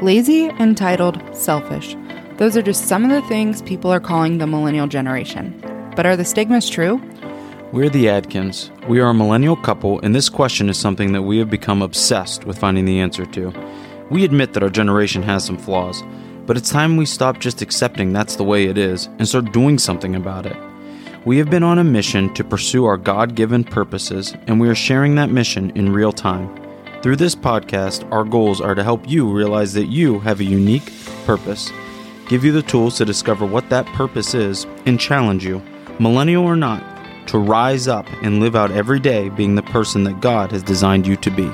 Lazy, entitled, selfish. Those are just some of the things people are calling the millennial generation. But are the stigmas true? We're the Adkins. We are a millennial couple, and this question is something that we have become obsessed with finding the answer to. We admit that our generation has some flaws, but it's time we stop just accepting that's the way it is and start doing something about it. We have been on a mission to pursue our God given purposes, and we are sharing that mission in real time. Through this podcast, our goals are to help you realize that you have a unique purpose, give you the tools to discover what that purpose is, and challenge you, millennial or not, to rise up and live out every day being the person that God has designed you to be.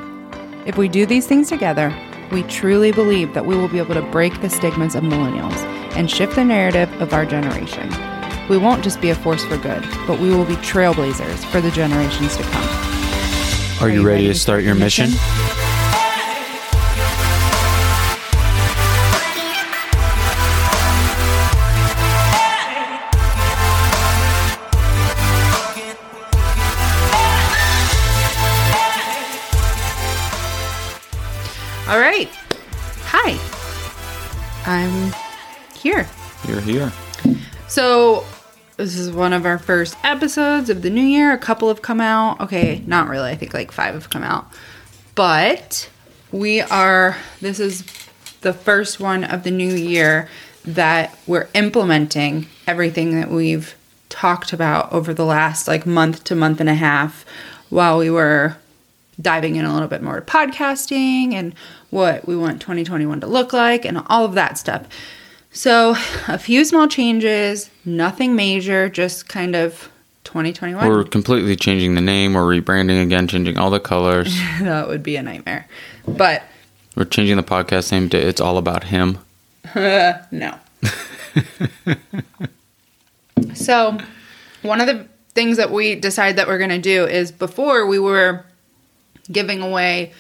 If we do these things together, we truly believe that we will be able to break the stigmas of millennials and shift the narrative of our generation. We won't just be a force for good, but we will be trailblazers for the generations to come. Are, you ready, to start your mission? All right. Hi. I'm here. You're here. So, this is one of our first episodes of the new year. A couple have come out. Okay, not really. I think like five have come out. But we are, this is the first one of the new year that we're implementing everything that we've talked about over the last like month to month and a half while we were diving in a little bit more to podcasting and what we want 2021 to look like and all of that stuff. So, a few small changes, nothing major, just kind of 2021. We're completely changing the name. We're rebranding again, changing all the colors. that would be a nightmare. But We're changing the podcast name to It's All About Him. no. so, one of the things that we decided that we're going to do is before we were giving away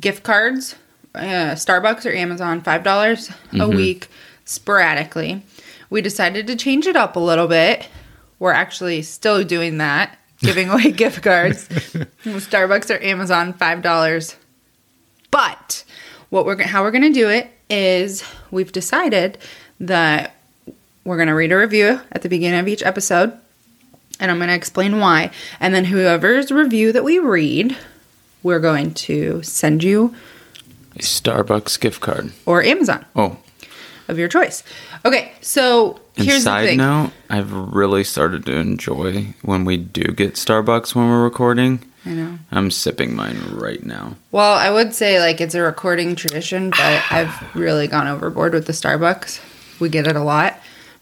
gift cards, uh, Starbucks or Amazon, $5 a week sporadically. We decided to change it up a little bit. We're actually still doing that, giving away gift cards, Starbucks or Amazon, $5 but what we're how we're going to do it is we've decided that we're going to read a review at the beginning of each episode and I'm going to explain why. And then whoever's review that we read, we're going to send you A Starbucks gift card. or Amazon Oh, of your choice. Okay, so and here's the side thing. note, I've really started to enjoy when we do get Starbucks when we're recording. I know. I'm sipping mine right now. Well, I would say like it's a recording tradition, but I've really gone overboard with the Starbucks. We get it a lot,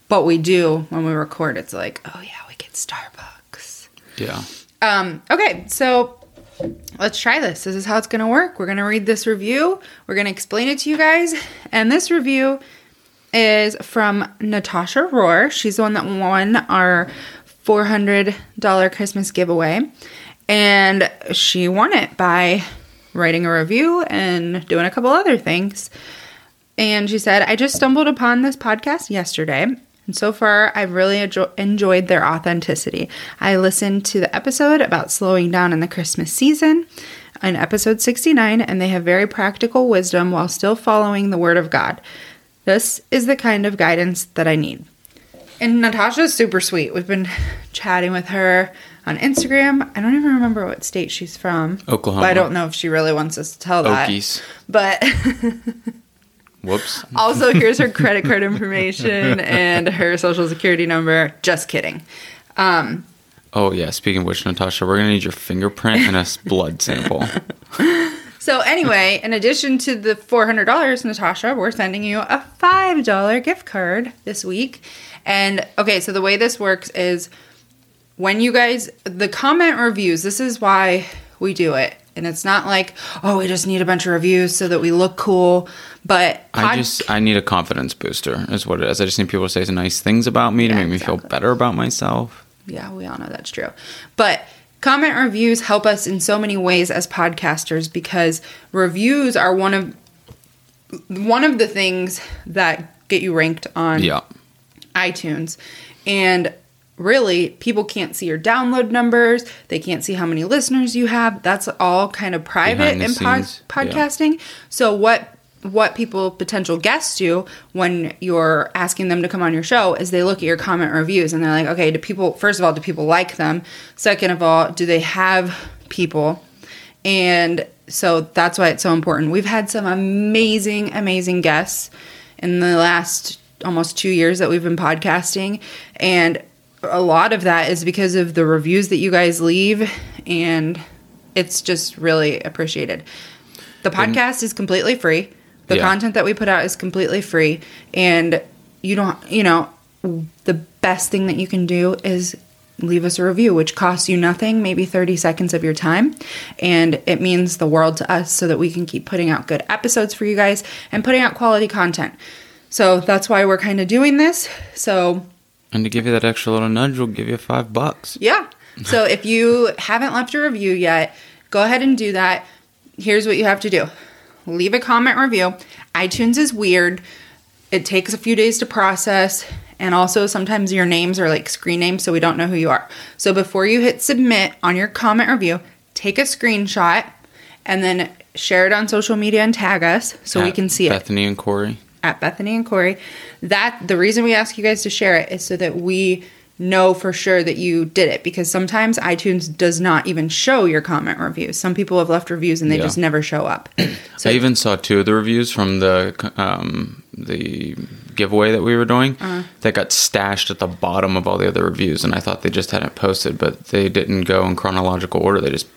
but we do when we record. It's like, oh yeah, we get Starbucks. Yeah. Um, okay, so let's try this. This is how it's going to work. We're going to read this review. We're going to explain it to you guys. And this review is from Natasha Rohr. She's the one that won our $400 Christmas giveaway. And she won it by writing a review and doing a couple other things. And she said, I just stumbled upon this podcast yesterday. And so far, I've really enjo- enjoyed their authenticity. I listened to the episode about slowing down in the Christmas season in episode 69, and they have very practical wisdom while still following the Word of God. This is the kind of guidance that I need. And Natasha's super sweet. We've been chatting with her on Instagram. I don't even remember what state she's from. Oklahoma. But I don't know if she really wants us to tell that. Okies. But Whoops. also, here's her credit card information and her social security number. Just kidding. Um, Oh yeah. Speaking of which, Natasha, we're gonna need your fingerprint and a blood sample. So, anyway, in addition to the $400, Natasha, we're sending you a $5 gift card this week. And okay, so the way this works is when you guys, the comment reviews, this is why we do it. And it's not like, oh, we just need a bunch of reviews so that we look cool. But I pod- just I need a confidence booster. Is what it is. I just need people to say some nice things about me to Yeah, make me feel better about myself. Yeah, we all know that's true. But comment reviews help us in so many ways as podcasters because reviews are one of one of the things that get you ranked on Yeah. iTunes. And really, people can't see your download numbers. They can't see how many listeners you have. That's all kind of private in pod- scenes, yeah. podcasting. So what what people potential guests do when you're asking them to come on your show is they look at your comment reviews and they're like okay do people first of all do people like them? Second of all do they have people? And so that's why it's so important. We've had some amazing amazing guests in the last almost two years that we've been podcasting. And a lot of that is because of the reviews that you guys leave and it's just really appreciated. The podcast is completely free the Yeah. content that we put out is completely free and you don't you know the best thing that you can do is leave us a review which costs you nothing maybe 30 seconds of your time and it means the world to us so that we can keep putting out good episodes for you guys and putting out quality content so that's why we're kind of doing this so And to give you that extra little nudge, we'll give you five bucks. yeah. So if you haven't left a review yet, go ahead and do that. Here's what you have to do leave a comment review. iTunes is weird, it takes a few days to process. And also, sometimes your names are like screen names, so we don't know who you are. So, before you hit submit on your comment review, take a screenshot and then share it on social media and tag us so we can see it Bethany and Corey. at Bethany and Corey. That the reason we ask you guys to share it is so that we know for sure that you did it because sometimes iTunes does not even show your comment reviews. Some people have left reviews and they Yeah. just never show up. So I even saw two of the reviews from the um, the giveaway that we were doing Uh-huh. that got stashed at the bottom of all the other reviews, and I thought they just hadn't posted, but they didn't go in chronological order. They just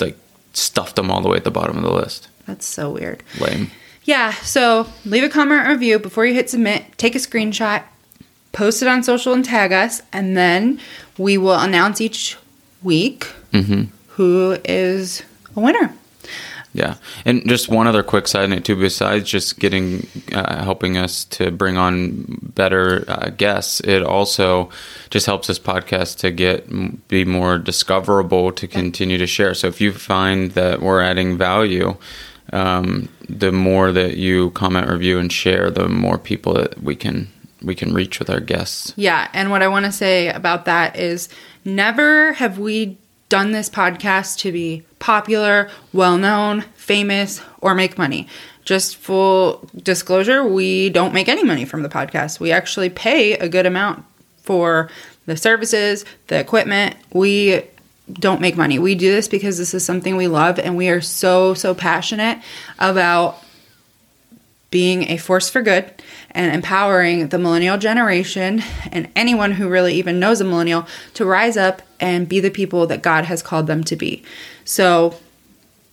like stuffed them all the way at the bottom of the list. that's so weird. Lame. Yeah, so leave a comment or review before you hit submit, take a screenshot, post it on social and tag us, and then we will announce each week hmm who is a winner. Yeah, and just one other quick side note too. Besides just getting uh, helping us to bring on better uh, guests, it also just helps this podcast to get be more discoverable to continue to share. So if you find that we're adding value, um, the more that you comment, review, and share, the more people that we can we can reach with our guests. Yeah, and what I want to say about that is never have we done this podcast to be popular, well known, famous, or make money. Just full disclosure, we don't make any money from the podcast. We actually pay a good amount for the services, the equipment. We don't make money. We do this because this is something we love and we are so, so passionate about being a force for good and empowering the millennial generation and anyone who really even knows a millennial to rise up and be the people that God has called them to be. So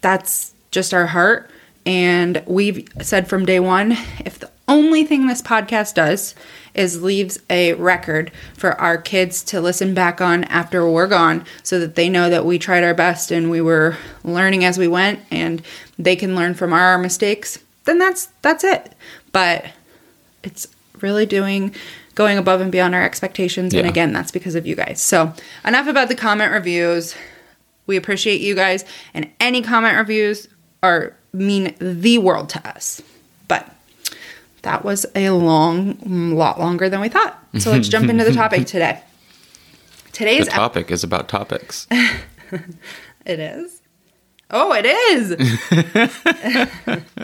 that's just our heart. And we've said from day one if the only thing this podcast does is leaves a record for our kids to listen back on after we're gone so that they know that we tried our best and we were learning as we went and they can learn from our mistakes then that's that's it. But it's really doing going above and beyond our expectations. And again that's because of you guys. So enough about the comment reviews. We appreciate you guys. And any comment reviews are mean the world to us. But that was a long lot longer than we thought. So let's jump into the topic today. The today's ep- topic is about topics. it is. Oh, it is.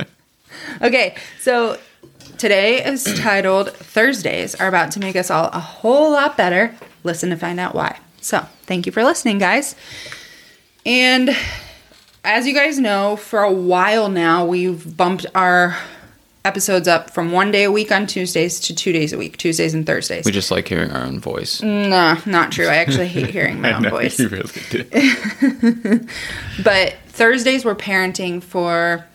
okay, so today is titled Thursdays are about to make us all a whole lot better. Listen to find out why. So, thank you for listening, guys. And as you guys know, for a while now, we've bumped our episodes up from one day a week on Tuesdays to two days a week, Tuesdays and Thursdays. We just like hearing our own voice. no, not true. I actually hate hearing my own voice. You really do. But Thursdays were parenting for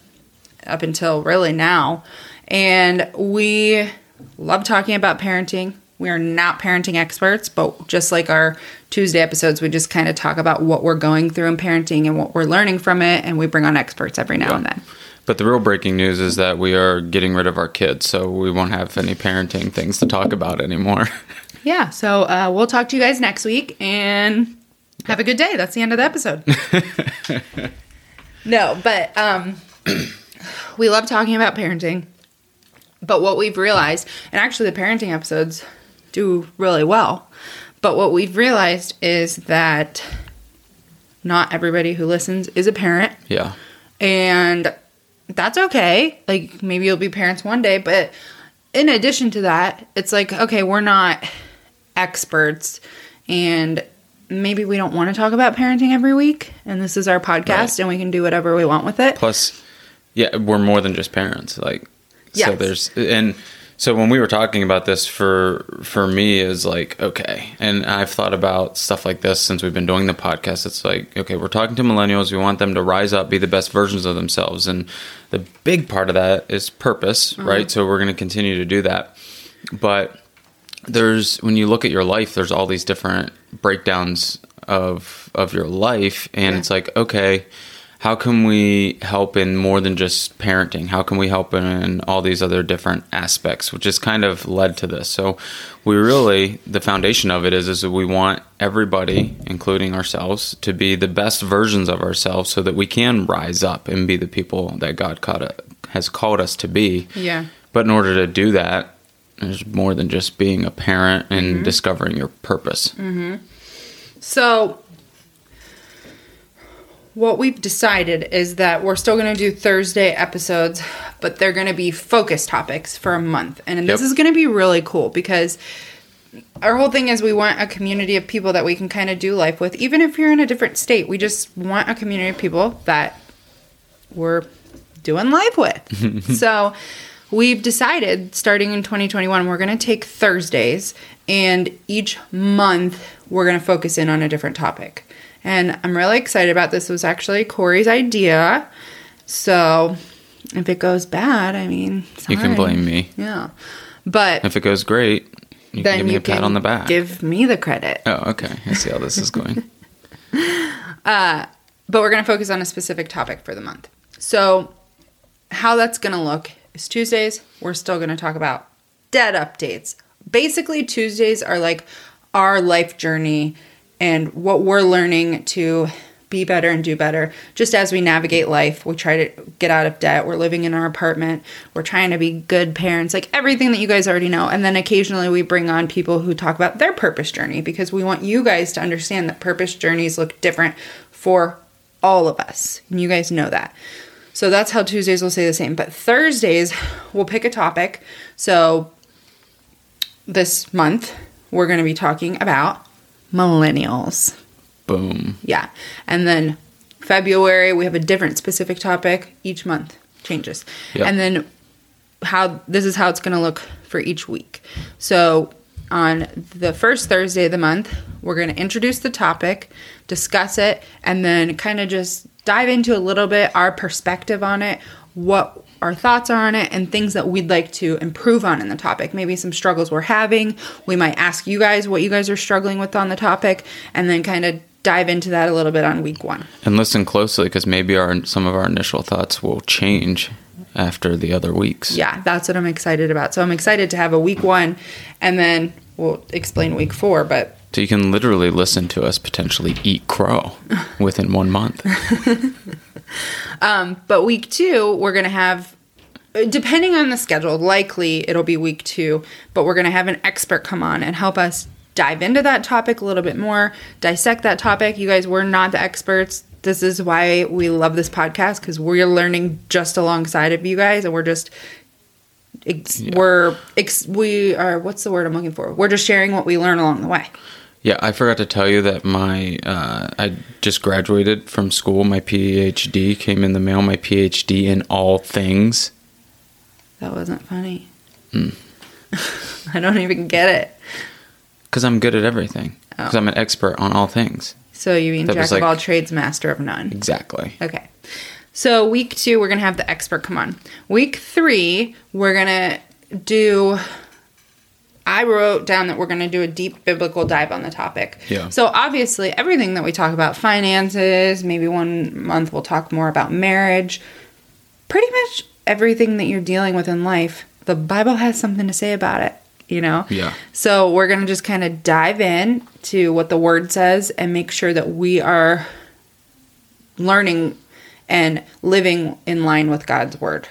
up until really now. And we love talking about parenting. We are not parenting experts, but just like our Tuesday episodes, we just kind of talk about what we're going through in parenting and what we're learning from it. And we bring on experts every now and then. But the real breaking news is that we are getting rid of our kids, so we won't have any parenting things to talk about anymore. Yeah. So uh, we'll talk to you guys next week and have a good day. That's the end of the episode. no, but um, we love talking about parenting. But what we've realized, and actually the parenting episodes do really well, but what we've realized is that not everybody who listens is a parent. yeah. And that's okay. Like maybe you'll be parents one day, but in addition to that, it's like, okay, we're not experts and maybe we don't want to talk about parenting every week and this is our podcast Right. and we can do whatever we want with it. Plus, yeah, we're more than just parents. Like, so there's and so when we were talking about this for for me is like okay, and I've thought about stuff like this since we've been doing the podcast. It's like okay, we're talking to millennials. We want them to rise up, be the best versions of themselves, and the big part of that is purpose, Mm-hmm. right? So we're going to continue to do that, but there's when you look at your life there's all these different breakdowns of of your life and Yeah. it's like okay how can we help in more than just parenting? How can we help in all these other different aspects which has kind of led to this. So we really the foundation of it is is that we want everybody including ourselves to be the best versions of ourselves so that we can rise up and be the people that god has called us to be. Yeah. but in order to do that, there's more than just being a parent and mm-hmm. discovering your purpose. Mm-hmm. So, what we've decided is that we're still going to do Thursday episodes, but they're going to be focus topics for a month. And this Yep. is going to be really cool because our whole thing is we want a community of people that we can kind of do life with. Even if you're in a different state, we just want a community of people that we're doing life with. so, we've decided starting in 2021, we're going to take Thursdays and each month we're going to focus in on a different topic. And I'm really excited about this. It was actually Corey's idea. So, if it goes bad, I mean, You can blame me. Yeah. But If it goes great, you then can give me you a pat can on the back. give me the credit. oh, okay. I see how this is going. Uh, but we're going to focus on a specific topic for the month. So, how that's going to look is Tuesdays, we're still going to talk about debt updates. Basically, Tuesdays are like our life journey and what we're learning to be better and do better. Just as we navigate life, we try to get out of debt. We're living in our apartment. We're trying to be good parents, like everything that you guys already know. And then occasionally we bring on people who talk about their purpose journey because we want you guys to understand that purpose journeys look different for all of us. And you guys know that. So that's how Tuesdays will say the same. But Thursdays, we'll pick a topic. So this month, we're going to be talking about millennials. Boom. Yeah. And then February, we have a different specific topic. Each month changes. Yep. And then how this is how it's going to look for each week. So on the first Thursday of the month, we're going to introduce the topic, discuss it, and then kind of just dive into a little bit our perspective on it, what our thoughts are on it, and things that we'd like to improve on in the topic. Maybe some struggles we're having. We might ask you guys what you guys are struggling with on the topic, and then kind of dive into that a little bit on week one. And listen closely because maybe our some of our initial thoughts will change after the other weeks. Yeah, that's what I'm excited about. So I'm excited to have a week one, and then we'll explain week four. But So you can literally listen to us potentially eat crow within one month. Um, but week two, we're gonna have, uh, depending on the schedule, likely it'll be week two. But we're gonna have an expert come on and help us dive into that topic a little bit more, dissect that topic. You guys, we're not the experts. This is why we love this podcast because we're learning just alongside of you guys, and we're just ex- we're ex- we are what's the word I'm looking for? We're just sharing what we learn along the way. Yeah, I forgot to tell you that my uh, I just graduated from school. My PhD came in the mail. My PhD in all things. That wasn't funny. Hmm. I don't even get it. Because I'm good at everything. Because Oh. I'm an expert on all things. So you mean That jack of like- all trades, master of none. Exactly. Okay. So week two, we're gonna have the expert come on. Week three, we're gonna do. I wrote down that we're gonna do a deep biblical dive on the topic. Yeah. So obviously, everything that we talk about, finances, maybe one month we'll talk more about marriage. Pretty much everything that you're dealing with in life, the Bible has something to say about it. You know. Yeah. So we're gonna just kind of dive in to what the Word says and make sure that we are learning and living in line with God's word.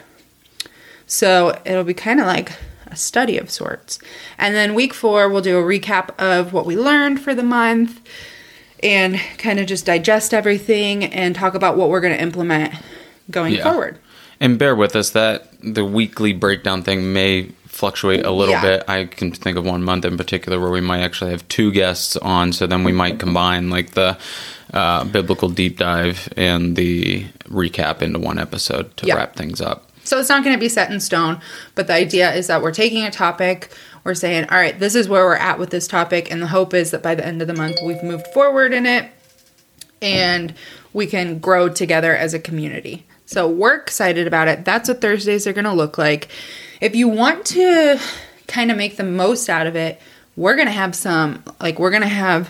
So it'll be kind of like study of sorts. And then week four, we'll do a recap of what we learned for the month and kind of just digest everything and talk about what we're going to implement going Yeah. forward. And bear with us that the weekly breakdown thing may fluctuate a little Yeah. bit. I can think of one month in particular where we might actually have two guests on, so then we might combine like the uh, biblical deep dive and the recap into one episode to wrap things up. So it's not going to be set in stone, but the idea is that we're taking a topic, we're saying, all right, this is where we're at with this topic, and the hope is that by the end of the month we've moved forward in it and we can grow together as a community. So we're excited about it. That's what Thursdays are going to look like. If you want to kind of make the most out of it, we're going to have some, like, we're going to have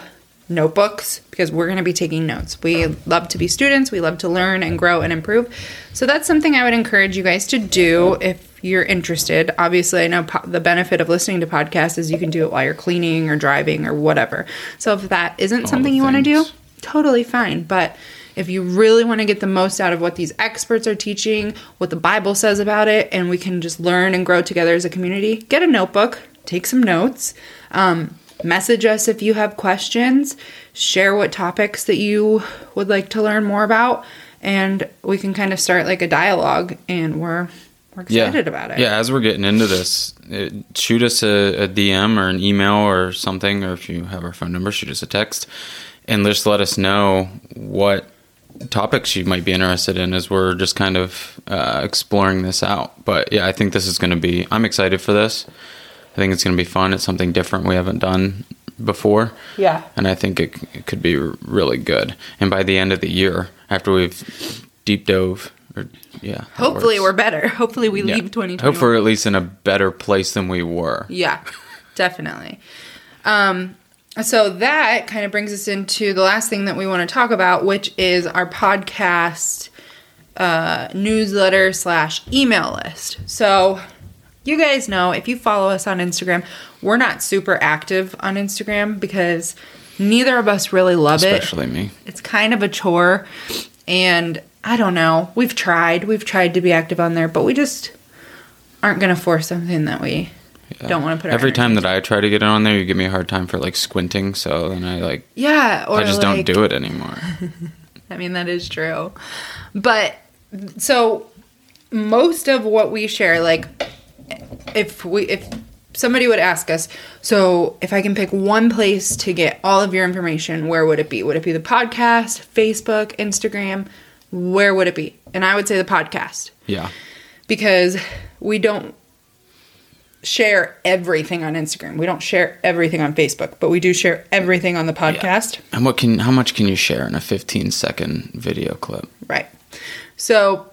notebooks because we're going to be taking notes. We love to be students, we love to learn and grow and improve. So that's something I would encourage you guys to do if you're interested. Obviously, I know po- the benefit of listening to podcasts is you can do it while you're cleaning or driving or whatever. So if that isn't something you want to do, totally fine. But if you really want to get the most out of what these experts are teaching, what the Bible says about it, and we can just learn and grow together as a community, get a notebook, take some notes. Um, message us if you have questions, share what topics that you would like to learn more about, and we can kind of start like a dialogue. And we're we're excited about it. Yeah, as we're getting into this, it, shoot us a, a DM or an email or something, or if you have our phone number, shoot us a text, and just let us know what topics you might be interested in as we're just kind of uh, exploring this out. But yeah, I think this is going to be. I'm excited for this. I think it's going to be fun. It's something different we haven't done before. Yeah. And I think it, it could be really good. And by the end of the year, after we've deep dove, or yeah, Hopefully, we're better. Hopefully, we Yeah. leave 2020. Hopefully, we're at least in a better place than we were. Yeah, definitely. Um, so that kind of brings us into the last thing that we want to talk about, which is our podcast uh, newsletter slash email list. So you guys know if you follow us on Instagram, we're not super active on Instagram because neither of us really love it Especially me. it's kind of a chore and i don't know we've tried we've tried to be active on there but we just aren't going to force something that we don't want to put Every time that I try to get on there, you give me a hard time for like squinting. So then I like, yeah or I just like, don't do it anymore. i mean that is true but so most of what we share like if we if somebody would ask us so if i can pick one place to get all of your information where would it be would it be the podcast facebook instagram where would it be and i would say the podcast yeah. because we don't share everything on Instagram. We don't share everything on Facebook, but we do share everything on the podcast. And what can, how much can you share in a 15 second video clip? Right. So,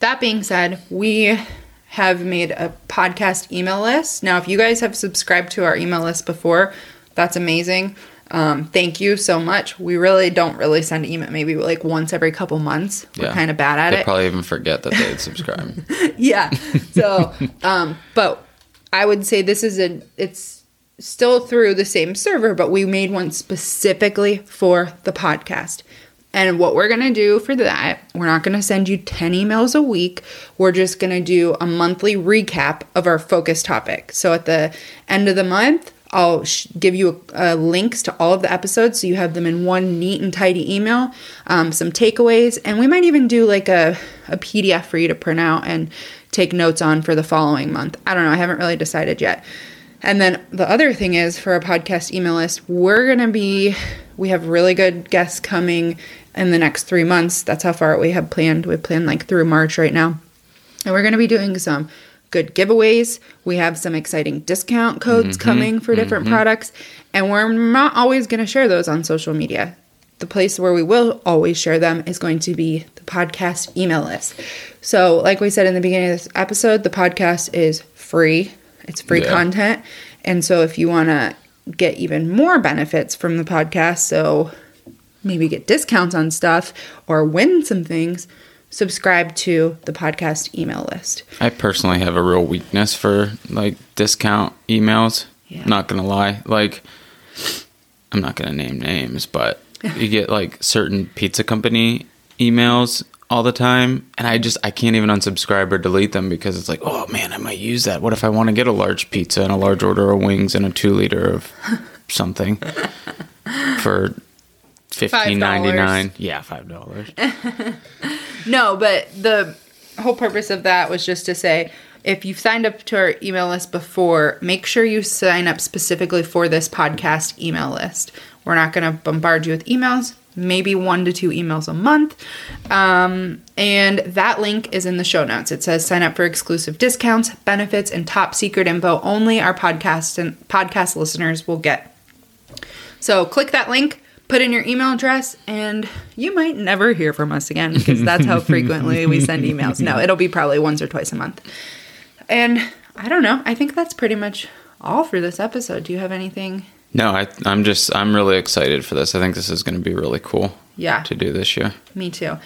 that being said, we have made a podcast email list. Now, if you guys have subscribed to our email list before, that's amazing. Um, thank you so much. We really don't really send email, maybe like once every couple months. We're kind of bad at it. they it. probably even forget that they'd subscribe. yeah. So, um, but I would say this is a it's still through the same server, but we made one specifically for the podcast. And what we're going to do for that, we're not going to send you 10 emails a week. We're just going to do a monthly recap of our focus topic. So at the end of the month, I'll sh- give you uh, links to all of the episodes so you have them in one neat and tidy email, um, some takeaways, and we might even do like a, a PDF for you to print out and take notes on for the following month. I don't know, I haven't really decided yet. And then the other thing is for our podcast email list, we're going to be, we have really good guests coming in the next three months. That's how far we have planned. We've planned like through March right now. And we're going to be doing some good giveaways. We have some exciting discount codes mm-hmm. coming for different mm-hmm. products. And we're not always going to share those on social media. The place where we will always share them is going to be the podcast email list. So, like we said in the beginning of this episode, the podcast is free, it's free Yeah. content. And so, if you want to get even more benefits from the podcast, so maybe get discounts on stuff or win some things, subscribe to the podcast email list. I personally have a real weakness for like discount emails. Yeah. Not gonna lie, like I'm not gonna name names, but you get like certain pizza company emails all the time, and I just I can't even unsubscribe or delete them because it's like, oh man, I might use that. What if I want to get a large pizza and a large order of wings and a two liter of something for fifteen ninety nine? Yeah, five dollars. No, but the whole purpose of that was just to say if you've signed up to our email list before, make sure you sign up specifically for this podcast email list. We're not going to bombard you with emails, maybe one to two emails a month. Um, and that link is in the show notes. It says sign up for exclusive discounts, benefits, and top secret info only our podcast and podcast listeners will get. So click that link, put in your email address, and you might never hear from us again because that's how frequently we send emails. No, it'll be probably once or twice a month. And I don't know. I think that's pretty much all for this episode. Do you have anything? No, I, I'm just I'm really excited for this. I think this is going to be really cool. Yeah. To do this year. Me too.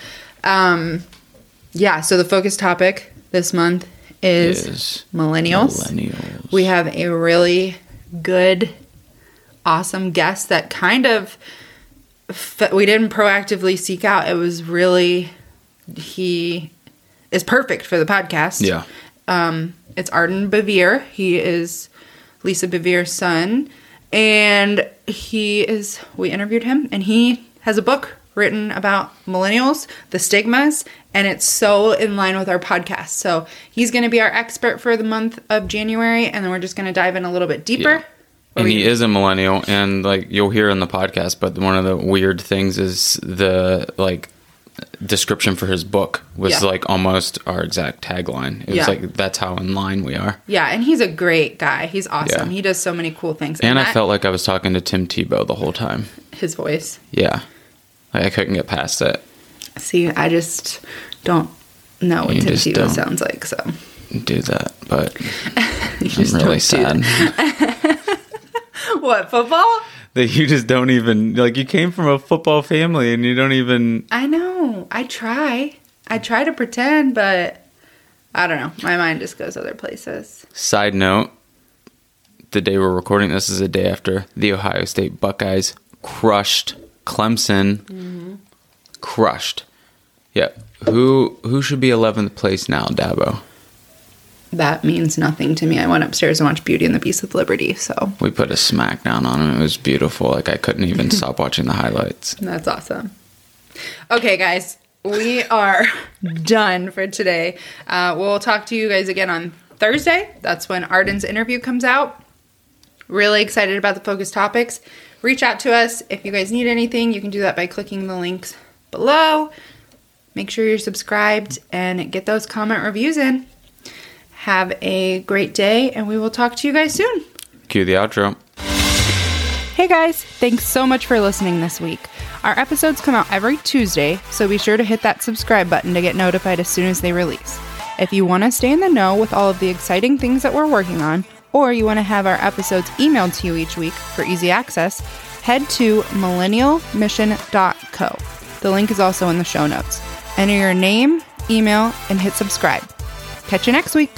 Um, yeah. So the focus topic this month is, Is millennials. Millennials. We have a really good, awesome guest that kind of we didn't proactively seek out. It was really he is perfect for the podcast. Yeah. Um, it's Arden Bevere. He is Lisa Bevere's son, and he is. We interviewed him, and he has a book written about millennials, the stigmas, and it's so in line with our podcast. So he's going to be our expert for the month of January, and then we're just going to dive in a little bit deeper. Yeah. And he is a millennial, and like you'll hear in the podcast, but one of the weird things is the like description for his book was Yeah. like almost our exact tagline. It was Yeah. like that's how in line we are. Yeah, and he's a great guy. He's awesome. Yeah. He does so many cool things. And I that- felt like I was talking to Tim Tebow the whole time. his voice. Yeah. Like I couldn't get past it. See, I just don't know what You Tim Tebow sounds like, so Do that, but you I'm really sad. What football? that you just don't even like you came from a football family and you don't even I know. I try. I try to pretend, but I don't know. My mind just goes other places. Side note, the day we're recording this is a day after the Ohio State Buckeyes crushed Clemson. Mm-hmm. Crushed. Yeah. Who who should be 11th place now, Dabo? That means nothing to me. I went upstairs and watched Beauty and the Beast with Liberty, so We put a smackdown on him. It was beautiful. Like I couldn't even stop watching the highlights. that's awesome. Okay, guys, we are done for today. Uh, we'll talk to you guys again on Thursday. That's when Arden's interview comes out. Really excited about the focus topics. Reach out to us if you guys need anything. You can do that by clicking the links below. Make sure you're subscribed and get those comment reviews in. Have a great day, and we will talk to you guys soon. Cue the outro. Hey guys, thanks so much for listening this week. Our episodes come out every Tuesday, so be sure to hit that subscribe button to get notified as soon as they release. If you want to stay in the know with all of the exciting things that we're working on, or you want to have our episodes emailed to you each week for easy access, head to millennialmission.co. The link is also in the show notes. Enter your name, email, and hit subscribe. Catch you next week.